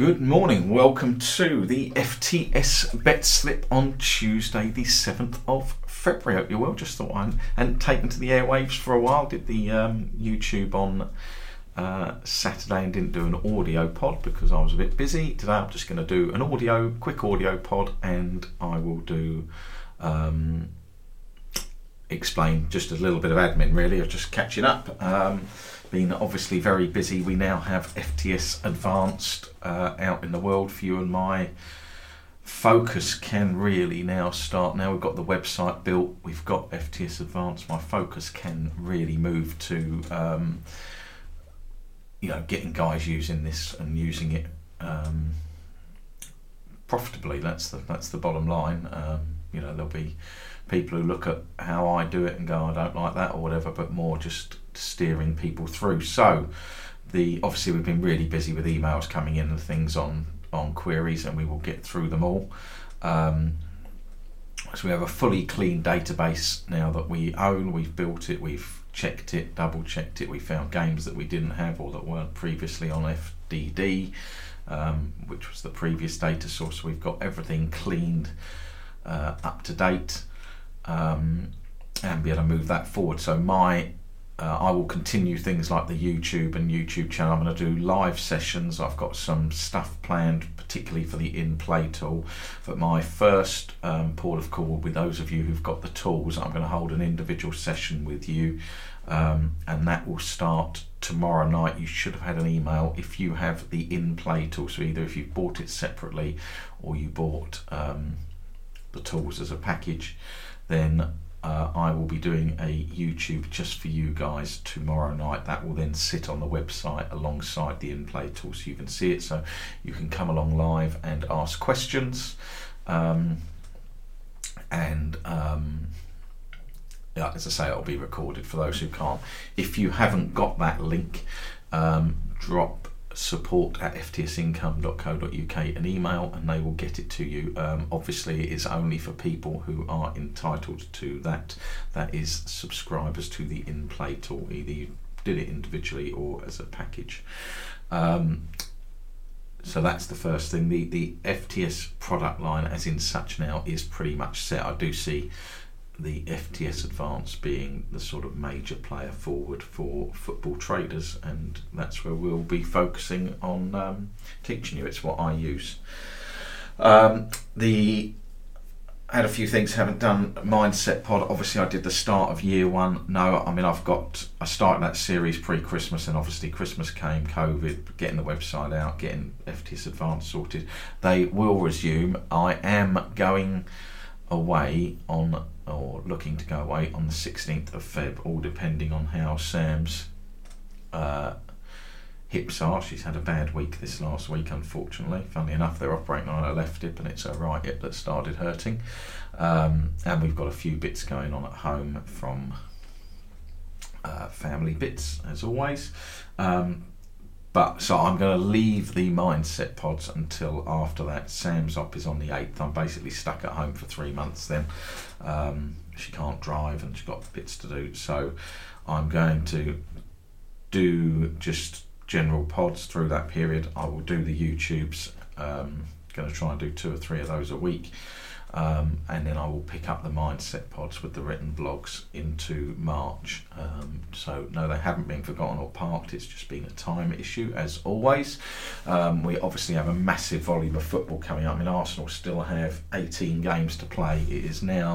Good morning. Welcome to the FTS bet slip on Tuesday, the 7th of February. Hope you're well. Just thought I hadn't taken to the airwaves for a while. Did the um, YouTube on uh, Saturday and didn't do an audio pod because I was a bit busy. Today I'm just going to do an audio, quick audio pod, and I will do. Um, explain just a little bit of admin really of just catching up um, been obviously very busy. We now have FTS Advanced uh, out in the world for you, and my focus can really now start. Now we've got the website built, we've got FTS Advanced. My focus can really move to, um, you know, getting guys using this and using it um, profitably. That's the that's the bottom line. Um, you know, there'll be people who look at how I do it and go, I don't like that or whatever, but more just steering people through. So, the obviously we've been really busy with emails coming in and things on on queries, and we will get through them all. Um, so we have a fully clean database now that we own. We've built it. We've checked it, double checked it. We found games that we didn't have or that weren't previously on FDD, um, which was the previous data source. We've got everything cleaned, uh, up to date um, and be able to move that forward. So my uh, I will continue things like the YouTube and YouTube channel. I'm going to do live sessions. I've got some stuff planned, particularly for the in play tool. But my first um, port of call be those of you who've got the tools. I'm going to hold an individual session with you, um, and that will start tomorrow night. You should have had an email if you have the in play tool. So either if you bought it separately or you bought um, the tools as a package then uh, I will be doing a YouTube just for you guys tomorrow night. That will then sit on the website alongside the in-play tool so you can see it. So you can come along live and ask questions. Um, and um, yeah, as I say, it'll be recorded for those who can't. If you haven't got that link, um, drop support at ftsincome.co.uk an email and they will get it to you. Um, obviously, it is only for people who are entitled to that. That is subscribers to the in play tool. Either you did it individually or as a package. Um, so that's the first thing. The the FTS product line, as in such now, is pretty much set. I do see the FTS Advance being the sort of major player forward for football traders, and that's where we'll be focusing on um, teaching you. It's what I use. Um, the had a few things. Haven't done mindset pod. Obviously i did the start of year one. No i mean i've got i started that series pre-christmas and obviously christmas came covid getting the website out getting fts advanced sorted. They will resume. I am going away on or looking to go away on the 16th of Feb, all depending on how Sam's uh, hips are. She's had a bad week this last week, unfortunately. Funnily enough, they're operating on her left hip and it's her right hip that started hurting. Um, and we've got a few bits going on at home from uh, family bits, as always. Um, but so I'm going to leave the mindset pods until after that. Sam's op is on the 8th. I'm basically stuck at home for three months then. Um, she can't drive and she's got bits to do. So I'm going to do just general pods through that period. I will do the YouTubes. Um, going to try and do two or three of those a week. Um, and then I will pick up the mindset pods with the written blogs into March. Um, so, no, they haven't been forgotten or parked, it's just been a time issue as always. Um, we obviously have a massive volume of football coming up. I mean, Arsenal still have 18 games to play. It is now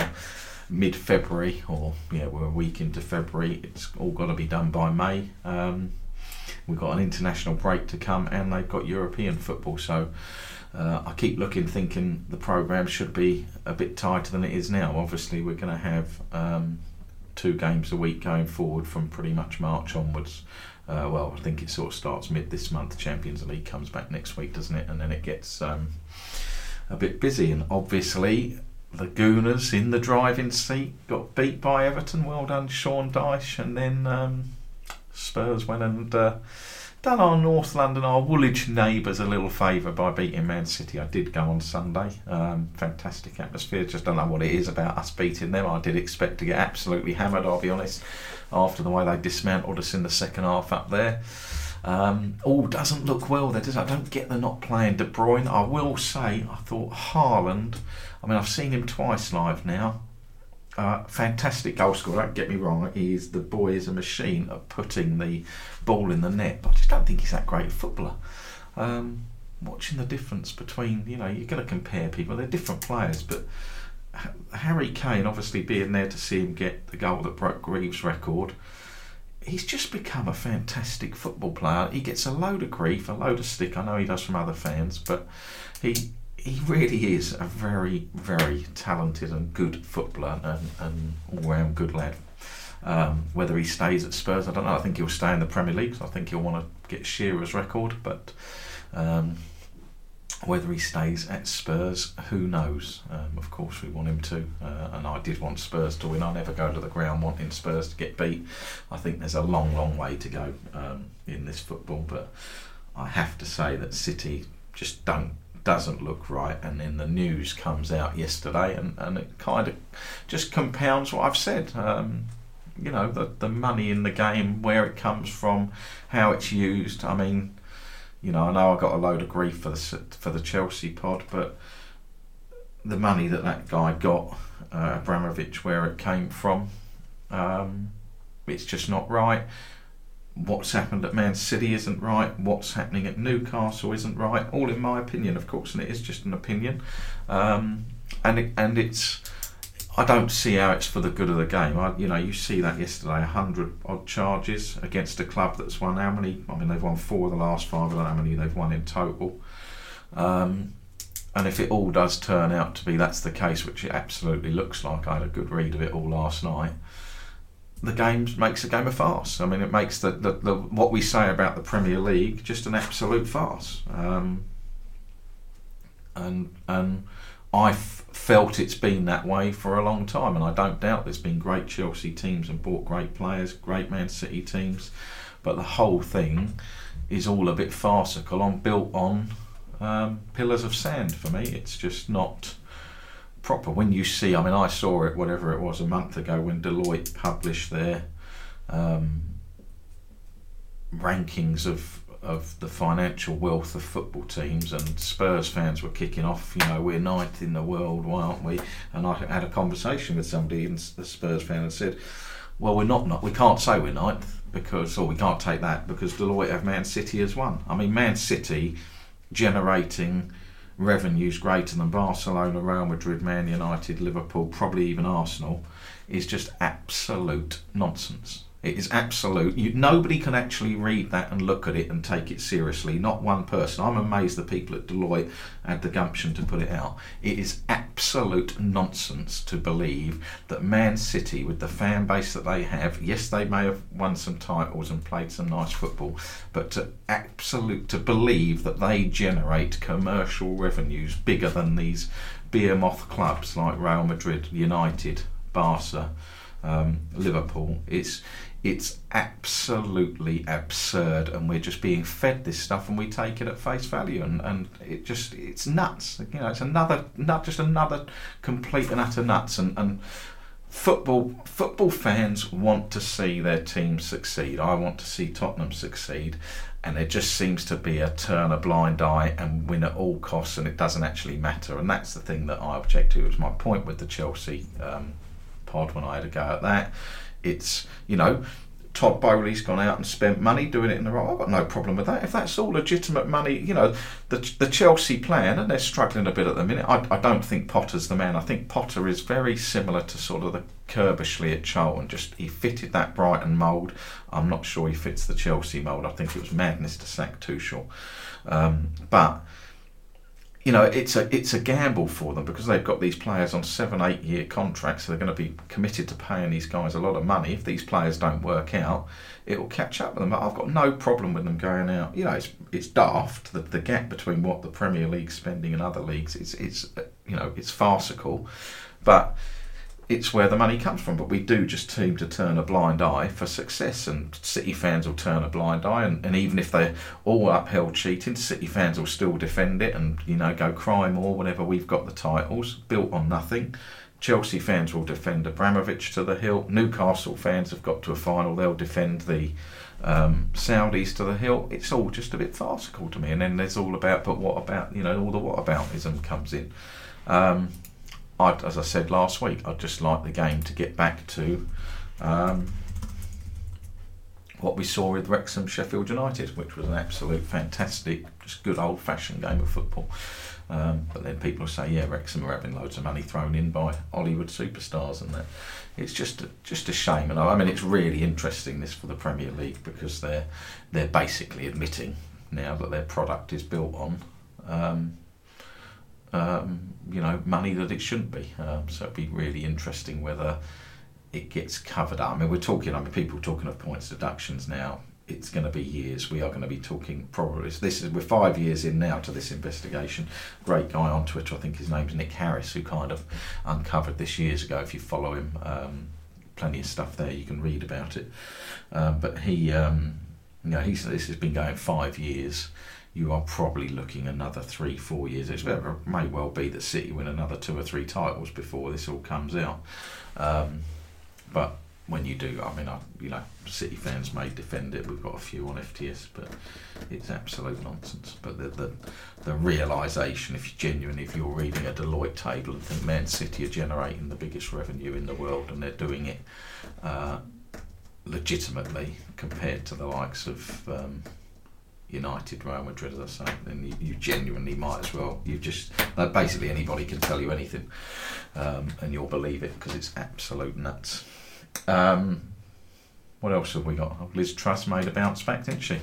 mid February, or yeah, we're a week into February. It's all got to be done by May. Um, we've got an international break to come, and they've got European football. So, uh, I keep looking, thinking the program should be a bit tighter than it is now. Obviously, we're going to have um, two games a week going forward from pretty much March onwards. Uh, well, I think it sort of starts mid this month. Champions League comes back next week, doesn't it? And then it gets um, a bit busy. And obviously, the Gooners in the driving seat got beat by Everton. Well done, Sean Dyche. And then um, Spurs went and. Uh, done our North London, our Woolwich neighbours a little favour by beating Man City. I did go on Sunday. Um, fantastic atmosphere. Just don't know what it is about us beating them. I did expect to get absolutely hammered, I'll be honest, after the way they dismantled us in the second half up there. Um, all doesn't look well there, does it? I don't get the not playing De Bruyne. I will say, I thought Haaland, I mean, I've seen him twice live now. Fantastic goal scorer, don't get me wrong. Is, the boy is a machine at putting the ball in the net, but I just don't think he's that great a footballer. Um, watching the difference between, you know, you're going to compare people, they're different players, but Harry Kane, obviously being there to see him get the goal that broke Greaves' record, he's just become a fantastic football player. He gets a load of grief, a load of stick. I know he does from other fans, but he he really is a very, very talented and good footballer and, and all round good lad. Um, whether he stays at Spurs, I don't know. I think he'll stay in the Premier League. So I think he'll want to get Shearer's record, but um, whether he stays at Spurs, who knows? Um, of course, we want him to, uh, and I did want Spurs to win. I never go to the ground wanting Spurs to get beat. I think there's a long, long way to go um, in this football, but I have to say that City just don't doesn't look right. And then the news comes out yesterday, and, and it kind of just compounds what I've said. Um, you know, the the money in the game, where it comes from, how it's used. I mean you know, I know I got a load of grief for the for the Chelsea pod, but the money that that guy got, uh, Abramovich, where it came from, um, it's just not right. What's happened at Man City isn't right. What's happening at Newcastle isn't right. All in my opinion, of course, and it is just an opinion. Um, and it, and it's I don't see how it's for the good of the game. I, you know, you see that yesterday, hundred odd charges against a club that's won how many? I mean, they've won four of the last five. I don't know how many they've won in total. Um, and if it all does turn out to be that's the case, which it absolutely looks like, I had a good read of it all last night. The game makes a game of farce. I mean, it makes the, the, the what we say about the Premier League just an absolute farce. Um, and and I felt it's been that way for a long time, and I don't doubt there's been great Chelsea teams and bought great players, great Man City teams, but the whole thing is all a bit farcical on built on um, pillars of sand for me. It's just not proper. When you see, I mean, I saw it whatever it was a month ago when Deloitte published their um, rankings of of the financial wealth of football teams, and Spurs fans were kicking off. You know, we're ninth in the world, why aren't we? And I had a conversation with somebody, and the Spurs fan, and said, "Well, we're not. Not we can't say we're ninth because, or we can't take that because Deloitte have Man City as one. I mean, Man City generating." Revenues greater than Barcelona, Real Madrid, Man United, Liverpool, probably even Arsenal, is just absolute nonsense. It is absolute. You, nobody can actually read that and look at it and take it seriously. Not one person. I'm amazed the people at Deloitte had the gumption to put it out. It is absolute nonsense to believe that Man City, with the fan base that they have, yes, they may have won some titles and played some nice football, but to absolute to believe that they generate commercial revenues bigger than these behemoth clubs like Real Madrid, United, Barca. Um, Liverpool. It's it's absolutely absurd and we're just being fed this stuff and we take it at face value and, and it just it's nuts. You know it's another not just another complete and utter nuts and, and football football fans want to see their team succeed. I want to see tottenham succeed and there just seems to be a turn a blind eye and win at all costs and it doesn't actually matter. And that's the thing that i object to. It was my point with the chelsea um, pod when i had a go at that it's you know Todd Boehly's gone out and spent money doing it in the right. I've got no problem with that. If that's all legitimate money, you know, the the Chelsea plan, and they're struggling a bit at the minute. I, I don't think Potter's the man. I think Potter is very similar to sort of the Curbishley at Charlton. Just he fitted that Brighton mould. I'm not sure he fits the Chelsea mould. I think it was madness to sack Tuchel. Um, but you know, it's a it's a gamble for them because they've got these players on seven, eight year contracts. So they're going to be committed to paying these guys a lot of money. If these players don't work out, it will catch up with them. But I've got no problem with them going out. You know, it's it's daft. The, the gap between what the Premier League's spending and other leagues, it's it's you know, it's farcical. But it's where the money comes from. But we do just seem to turn a blind eye for success, and City fans will turn a blind eye. And, and even if they're all upheld cheating, City fans will still defend it and you know go cry more whenever we've got the titles built on nothing. Chelsea fans will defend Abramovich to the hilt. Newcastle fans have got to a final; they'll defend the um, Saudis to the hill. It's all just a bit farcical to me. And then there's all about, but what about, you know, all the what aboutism comes in. Um, I'd, as I said last week, I'd just like the game to get back to um, what we saw with Wrexham Sheffield United, which was an absolute fantastic, just good old fashioned game of football. Um, but then people say, yeah, Wrexham are having loads of money thrown in by Hollywood superstars, and that it's just a, just a shame. And I, I mean, it's really interesting this for the Premier League because they're they're basically admitting now that their product is built on. Um, um, you know, money that it shouldn't be. Um, so it'd be really interesting whether it gets covered up. I mean, we're talking. I mean, people talking of points deductions now it's going to be years. We are going to be talking probably. This is we're five years in now to this investigation. Great guy on Twitter, I think his name's Nick Harris, who kind of uncovered this years ago. If you follow him, um, plenty of stuff there you can read about it. Um, but he, um, you know, he's this has been going five years. You are probably looking another three, four years. It may well be that City win another two or three titles before this all comes out. Um, but when you do, I mean, I, you know, City fans may defend it. We've got a few on FTS, but it's absolute nonsense. But the the, the realization, if you genuinely, if you're reading a Deloitte table and think Man City are generating the biggest revenue in the world and they're doing it uh, legitimately compared to the likes of um, United, Real Madrid, as I say, then you, you genuinely might as well. You just uh, basically anybody can tell you anything, um, and you'll believe it because it's absolute nuts. Um, what else have we got? Oh, Liz Truss made a bounce back, didn't she?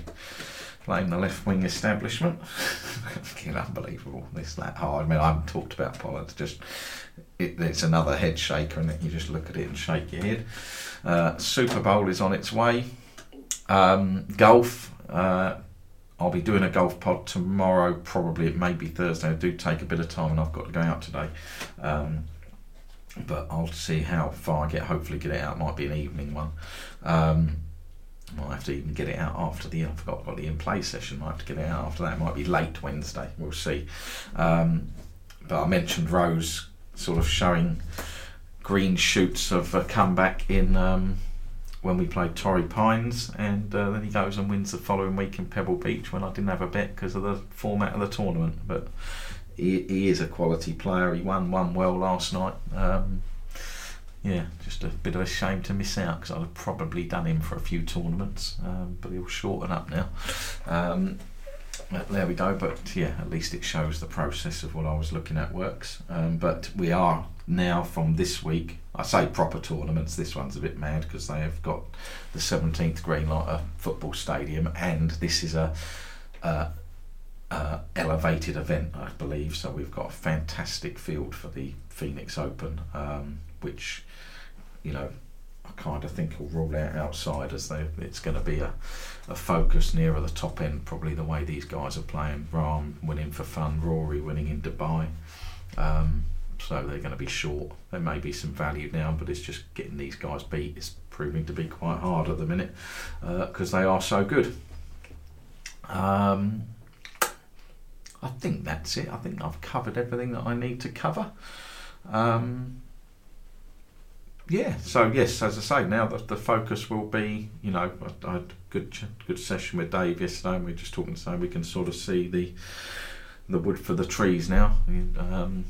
Playing the left wing establishment. unbelievable. This that hard. I mean, I haven't talked about politics. Just it, it's another head shaker, and you just look at it and shake your head. Uh, Super Bowl is on its way. Um, golf. Uh, I'll be doing a golf pod tomorrow. Probably it may be Thursday. I do take a bit of time, and I've got to go out today. Um, but I'll see how far I get. Hopefully, get it out. Might be an evening one. Um, might have to even get it out after the. I forgot about the in play session. Might have to get it out after that. It might be late Wednesday. We'll see. Um, but I mentioned Rose sort of showing green shoots of a comeback in um, when we played Torrey Pines, and uh, then he goes and wins the following week in Pebble Beach when I didn't have a bet because of the format of the tournament. But he, he is a quality player. He won one well last night. Um, yeah, just a bit of a shame to miss out because I'd have probably done him for a few tournaments, um, but he'll shorten up now. Um, there we go. But yeah, at least it shows the process of what I was looking at works. Um, but we are now from this week. I say proper tournaments. This one's a bit mad because they have got the 17th green light a football stadium, and this is a, a uh, elevated event, I believe. So we've got a fantastic field for the Phoenix Open, um, which you know I kind of think will rule out outsiders. They, it's going to be a, a focus nearer the top end, probably the way these guys are playing. Rahm winning for fun, Rory winning in Dubai. Um, so they're going to be short. There may be some value now, but it's just getting these guys beat is proving to be quite hard at the minute because uh, they are so good. Um, I think that's it. I think I've covered everything that I need to cover. Um, yeah, so yes, as I say, now the, the focus will be, you know, I, I had a good good session with Dave yesterday, and we are just talking so we can sort of see the the wood for the trees now. Um,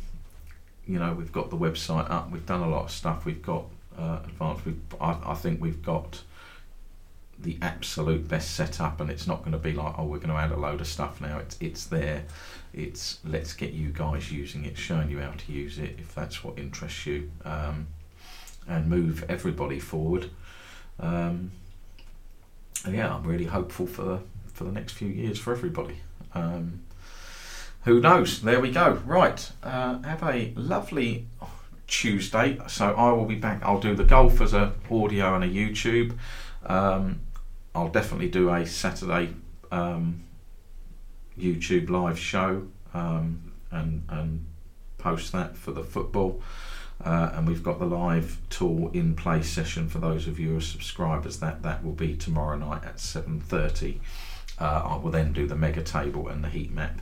you know, we've got the website up, we've done a lot of stuff, we've got uh, advanced. We've, I, I think we've got the absolute best setup, and it's not going to be like, oh, we're going to add a load of stuff now. It's it's there. It's let's get you guys using it, showing you how to use it if that's what interests you, um, and move everybody forward. Um, yeah, I'm really hopeful for for the next few years for everybody. Um, who knows? There we go. Right. Uh, have a lovely Tuesday. So I will be back. I'll do the golf as a audio and a YouTube. Um, I'll definitely do a Saturday um, YouTube live show um, and and post that for the football. Uh, and we've got the live tour in play session for those of you who are subscribers. That that will be tomorrow night at seven thirty. Uh, I will then do the mega table and the heat map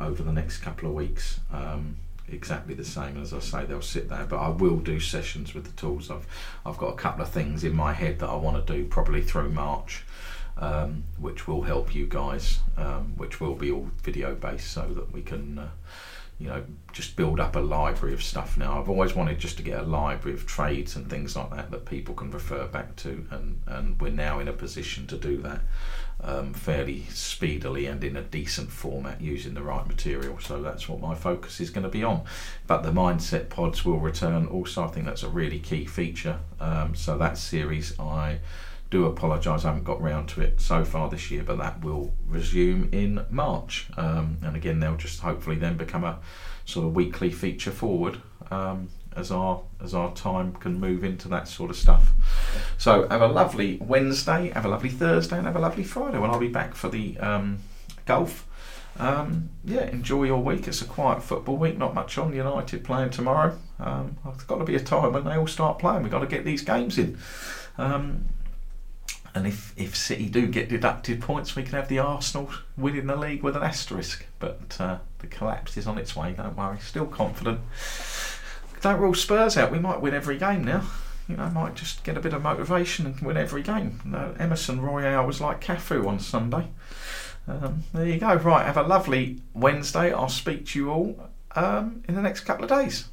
over the next couple of weeks. Um, exactly the same as I say they'll sit there but I will do sessions with the tools I've I've got a couple of things in my head that I want to do probably through March um, which will help you guys, um, which will be all video based so that we can. Uh, you know, just build up a library of stuff now. I've always wanted just to get a library of trades and things like that that people can refer back to, and, and we're now in a position to do that um, fairly speedily and in a decent format using the right material. So that's what my focus is going to be on. But the mindset pods will return also. I think that's a really key feature. Um, so that series, I do apologise, I haven't got round to it so far this year, but that will resume in March. Um, and again, they'll just hopefully then become a sort of weekly feature forward um, as our as our time can move into that sort of stuff. So have a lovely Wednesday, have a lovely Thursday, and have a lovely Friday when I'll be back for the um, golf. Um, yeah, enjoy your week. It's a quiet football week, not much on. United playing tomorrow. Um, there's got to be a time when they all start playing. We've got to get these games in. Um, and if, if City do get deducted points, we can have the Arsenal winning the league with an asterisk. But uh, the collapse is on its way, don't worry. Still confident. Don't rule Spurs out. We might win every game now. You know, might just get a bit of motivation and win every game. Uh, Emerson Royal was like Cafu on Sunday. Um, there you go. Right, have a lovely Wednesday. I'll speak to you all um, in the next couple of days.